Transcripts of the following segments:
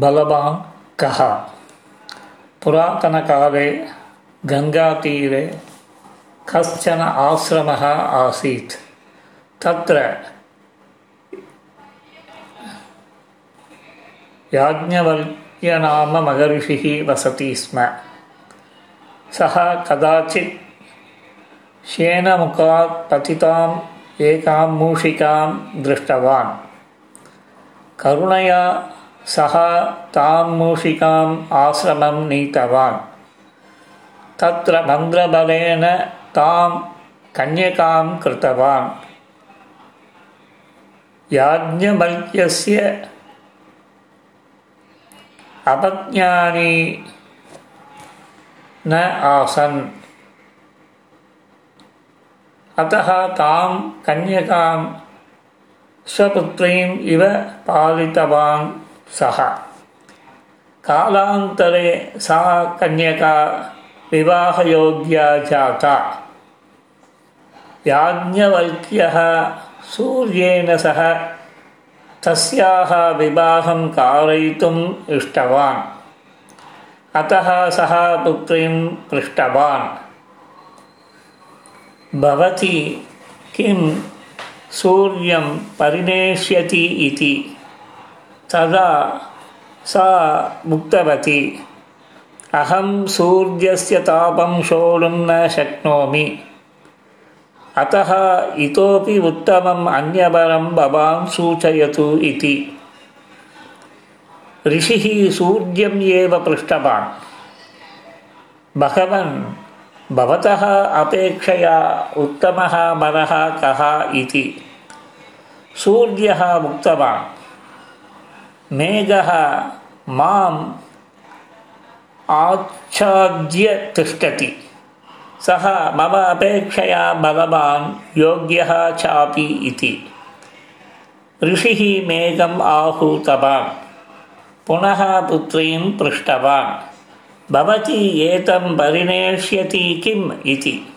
बलवान् कः पुरातनकाले गङ्गातीरे कश्चन आश्रमः आसीत् तत्र याज्ञवल्क्यनाममहर्षिः वसति स्म सः कदाचित् श्येनमुखात् पतिताम् एकां मूषिकां दृष्टवान् करुणया सः तां मूषिकाम् आश्रमं नीतवान्। तत्र मन्द्रबलेन तां कन्यकां कृतवान्। याज्ञवल्क्यस्य अपज्ञानी न आसन्। अतः तां कन्यकां स्वपुत्रीम् इव पालितवान्। सः। कालान्तरे सा कन्यका विवाहयोग्या जाता। याज्ञवल्क्यः सूर्येण सह तस्याः विवाहं कारयितुम् इष्टवान्। अतः सः पुत्रीं पृष्टवान्। भवती किं? सूर्यं परिनेष्यति इति तदा सा उक्तवती अहं सूर्यस्य तापं सोढुं न शक्नोमि। अतः इतोपि उत्तमम् अन्यवरं भवान् सूचयतु इति। ऋषिः सूर्यम् एव पृष्टवान्। भगवन् भवतः अपेक्षया उत्तमः वरः कः इति। सूर्यः उक्तवान् मेघः माम् आच्छाद्य तिष्ठति। सः मम अपेक्षया बलवान् योग्यः चापि इति। ऋषिः मेघम् आहूतवान्। पुनः पुत्रीं पृष्टवान्। भवती एतं परिणेष्यति किम् इति।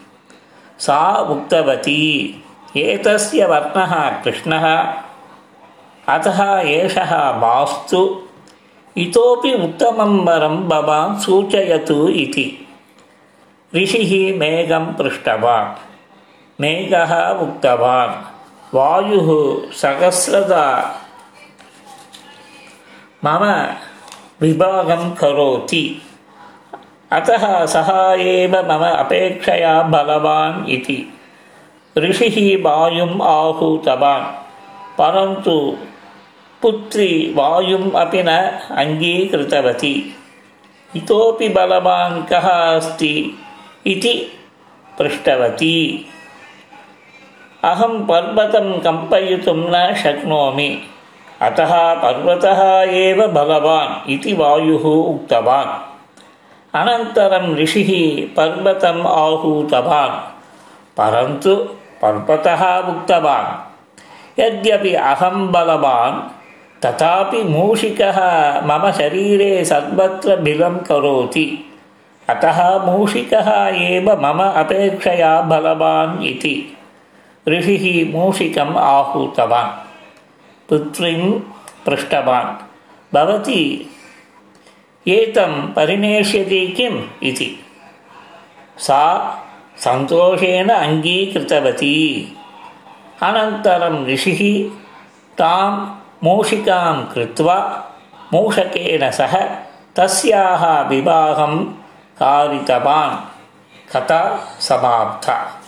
सा उक्तवती एतस्य वर्णः कृष्णः अतः एषः मास्तु इतोपि उत्तमं वरं भवान् सूचयतु इति ऋषिः मेघं पृष्टवान्। मेघः उक्तवान् वायुः सहस्रदा। मम विभागं करोति। अतः सः एव मम अपेक्षया बलवान् इति ऋषिः वायुम् आहूतवान् परन्तु पुत्री वायुम् अपि न अङ्गीकृतवती इतोपि बलवान् कः अस्ति इति पृष्टवती अहं पर्वतं कम्पयितुं न शक्नोमि अतः पर्वतः एव बलवान् इति वायुः उक्तवान् अनन्तरं ऋषिः पर्वतम् आहूतवान् परन्तु पर्वतः उक्तवान् यद्यपि अहं बलवान् तथापि मूषिकः मम शरीरे सर्वत्र बिलं करोति। अतः मूषिकः एव मम अपेक्षया बलवान् इति। ऋषिः मूषिकम् आहूतवान्। पुत्रीं पृष्टवान्। भवती एतं परिणेष्यति किम् इति? सा सन्तोषेण अङ्गीकृतवती। अनन्तरं ऋषिः तां मूषिकां कृत्वा मूषकेन सह तस्याः विवाहं कारितवान्। कथा समाप्ता